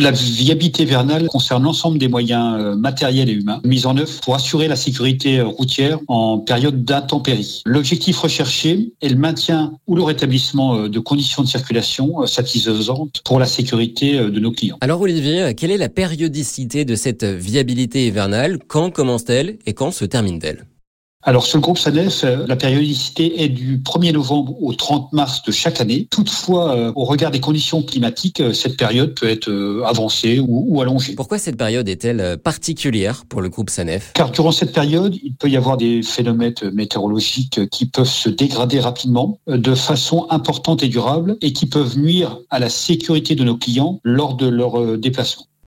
La viabilité vernale concerne l'ensemble des moyens matériels et humains mis en œuvre pour assurer la sécurité routière en période d'intempérie. L'objectif recherché est le maintien ou le rétablissement de conditions de circulation satisfaisantes pour la sécurité de nos clients. Alors Olivier, quelle est la périodicité de cette viabilité hivernale? Quand commence-t-elle et quand se termine-t-elle? Alors sur le groupe SANEF, euh, la périodicité est du 1er novembre au 30 mars de chaque année. Toutefois, euh, au regard des conditions climatiques, euh, cette période peut être avancée ou, allongée. Pourquoi cette période est-elle particulière pour le groupe SANEF? Car durant cette période, il peut y avoir des phénomènes météorologiques qui peuvent se dégrader rapidement de façon importante et durable et qui peuvent nuire à la sécurité de nos clients lors de leur déplacement.